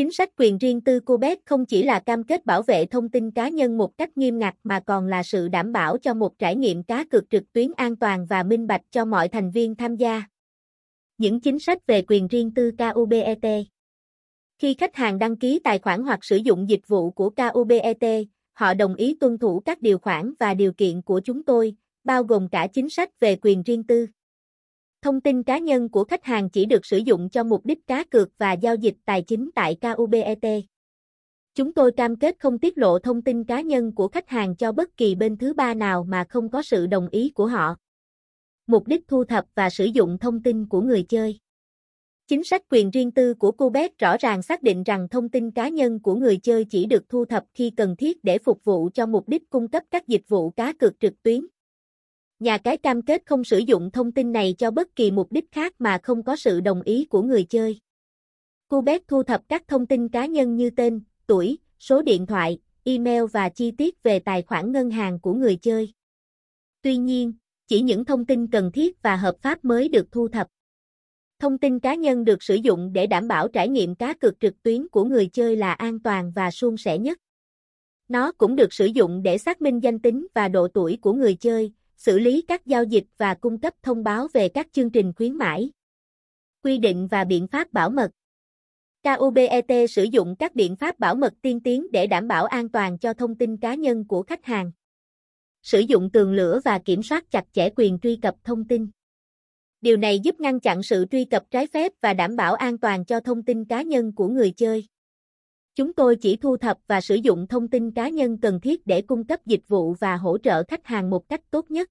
Chính sách quyền riêng tư của Bet không chỉ là cam kết bảo vệ thông tin cá nhân một cách nghiêm ngặt mà còn là sự đảm bảo cho một trải nghiệm cá cược trực tuyến an toàn và minh bạch cho mọi thành viên tham gia. Những chính sách về quyền riêng tư KUBET Khi khách hàng đăng ký tài khoản hoặc sử dụng dịch vụ của KUBET, họ đồng ý tuân thủ các điều khoản và điều kiện của chúng tôi, bao gồm cả chính sách về quyền riêng tư. Thông tin cá nhân của khách hàng chỉ được sử dụng cho mục đích cá cược và giao dịch tài chính tại KUBET. Chúng tôi cam kết không tiết lộ thông tin cá nhân của khách hàng cho bất kỳ bên thứ ba nào mà không có sự đồng ý của họ. Mục đích thu thập và sử dụng thông tin của người chơi. Chính sách quyền riêng tư của Cubet rõ ràng xác định rằng thông tin cá nhân của người chơi chỉ được thu thập khi cần thiết để phục vụ cho mục đích cung cấp các dịch vụ cá cược trực tuyến. Nhà cái cam kết không sử dụng thông tin này cho bất kỳ mục đích khác mà không có sự đồng ý của người chơi. Cubet thu thập các thông tin cá nhân như tên, tuổi, số điện thoại, email và chi tiết về tài khoản ngân hàng của người chơi. Tuy nhiên, chỉ những thông tin cần thiết và hợp pháp mới được thu thập. Thông tin cá nhân được sử dụng để đảm bảo trải nghiệm cá cược trực tuyến của người chơi là an toàn và suôn sẻ nhất. Nó cũng được sử dụng để xác minh danh tính và độ tuổi của người chơi, xử lý các giao dịch và cung cấp thông báo về các chương trình khuyến mãi. Quy định và biện pháp bảo mật KUBET sử dụng các biện pháp bảo mật tiên tiến để đảm bảo an toàn cho thông tin cá nhân của khách hàng. Sử dụng tường lửa và kiểm soát chặt chẽ quyền truy cập thông tin. Điều này giúp ngăn chặn sự truy cập trái phép và đảm bảo an toàn cho thông tin cá nhân của người chơi. Chúng tôi chỉ thu thập và sử dụng thông tin cá nhân cần thiết để cung cấp dịch vụ và hỗ trợ khách hàng một cách tốt nhất.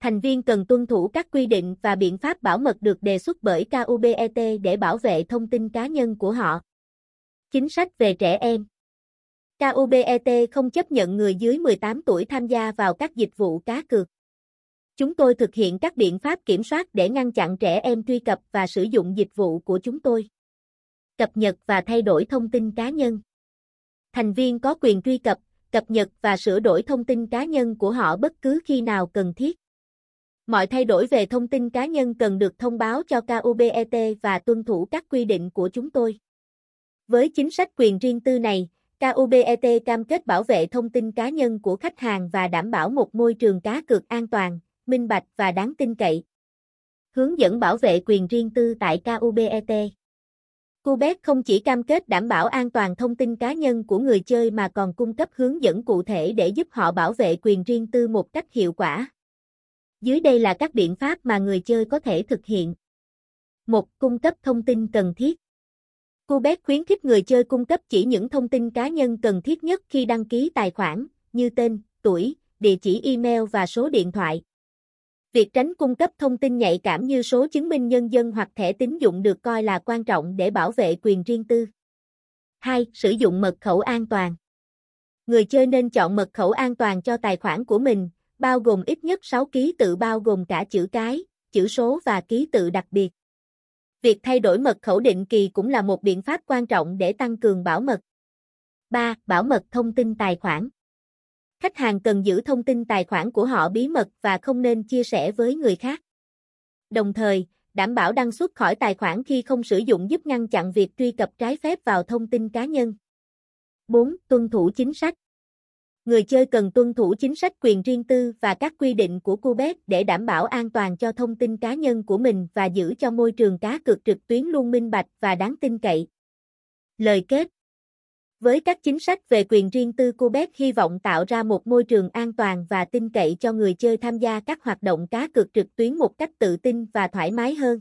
Thành viên cần tuân thủ các quy định và biện pháp bảo mật được đề xuất bởi KUBET để bảo vệ thông tin cá nhân của họ. Chính sách về trẻ em KUBET không chấp nhận người dưới 18 tuổi tham gia vào các dịch vụ cá cược. Chúng tôi thực hiện các biện pháp kiểm soát để ngăn chặn trẻ em truy cập và sử dụng dịch vụ của chúng tôi cập nhật và thay đổi thông tin cá nhân. Thành viên có quyền truy cập, cập nhật và sửa đổi thông tin cá nhân của họ bất cứ khi nào cần thiết. Mọi thay đổi về thông tin cá nhân cần được thông báo cho KUBET và tuân thủ các quy định của chúng tôi. Với chính sách quyền riêng tư này, KUBET cam kết bảo vệ thông tin cá nhân của khách hàng và đảm bảo một môi trường cá cược an toàn, minh bạch và đáng tin cậy. Hướng dẫn bảo vệ quyền riêng tư tại KUBET Cubet không chỉ cam kết đảm bảo an toàn thông tin cá nhân của người chơi mà còn cung cấp hướng dẫn cụ thể để giúp họ bảo vệ quyền riêng tư một cách hiệu quả. Dưới đây là các biện pháp mà người chơi có thể thực hiện. 1. Cung cấp thông tin cần thiết. Cubet khuyến khích người chơi cung cấp chỉ những thông tin cá nhân cần thiết nhất khi đăng ký tài khoản, như tên, tuổi, địa chỉ email và số điện thoại. Việc tránh cung cấp thông tin nhạy cảm như số chứng minh nhân dân hoặc thẻ tín dụng được coi là quan trọng để bảo vệ quyền riêng tư. 2. Sử dụng mật khẩu an toàn. Người chơi nên chọn mật khẩu an toàn cho tài khoản của mình, bao gồm ít nhất 6 ký tự bao gồm cả chữ cái, chữ số và ký tự đặc biệt. Việc thay đổi mật khẩu định kỳ cũng là một biện pháp quan trọng để tăng cường bảo mật. 3. Bảo mật thông tin tài khoản. Khách hàng cần giữ thông tin tài khoản của họ bí mật và không nên chia sẻ với người khác. Đồng thời, đảm bảo đăng xuất khỏi tài khoản khi không sử dụng giúp ngăn chặn việc truy cập trái phép vào thông tin cá nhân. 4. Tuân thủ chính sách. Người chơi cần tuân thủ chính sách quyền riêng tư và các quy định của Cubet để đảm bảo an toàn cho thông tin cá nhân của mình và giữ cho môi trường cá cược trực tuyến luôn minh bạch và đáng tin cậy. Lời kết với các chính sách về quyền riêng tư, Quebec hy vọng tạo ra một môi trường an toàn và tin cậy cho người chơi tham gia các hoạt động cá cược trực tuyến một cách tự tin và thoải mái hơn.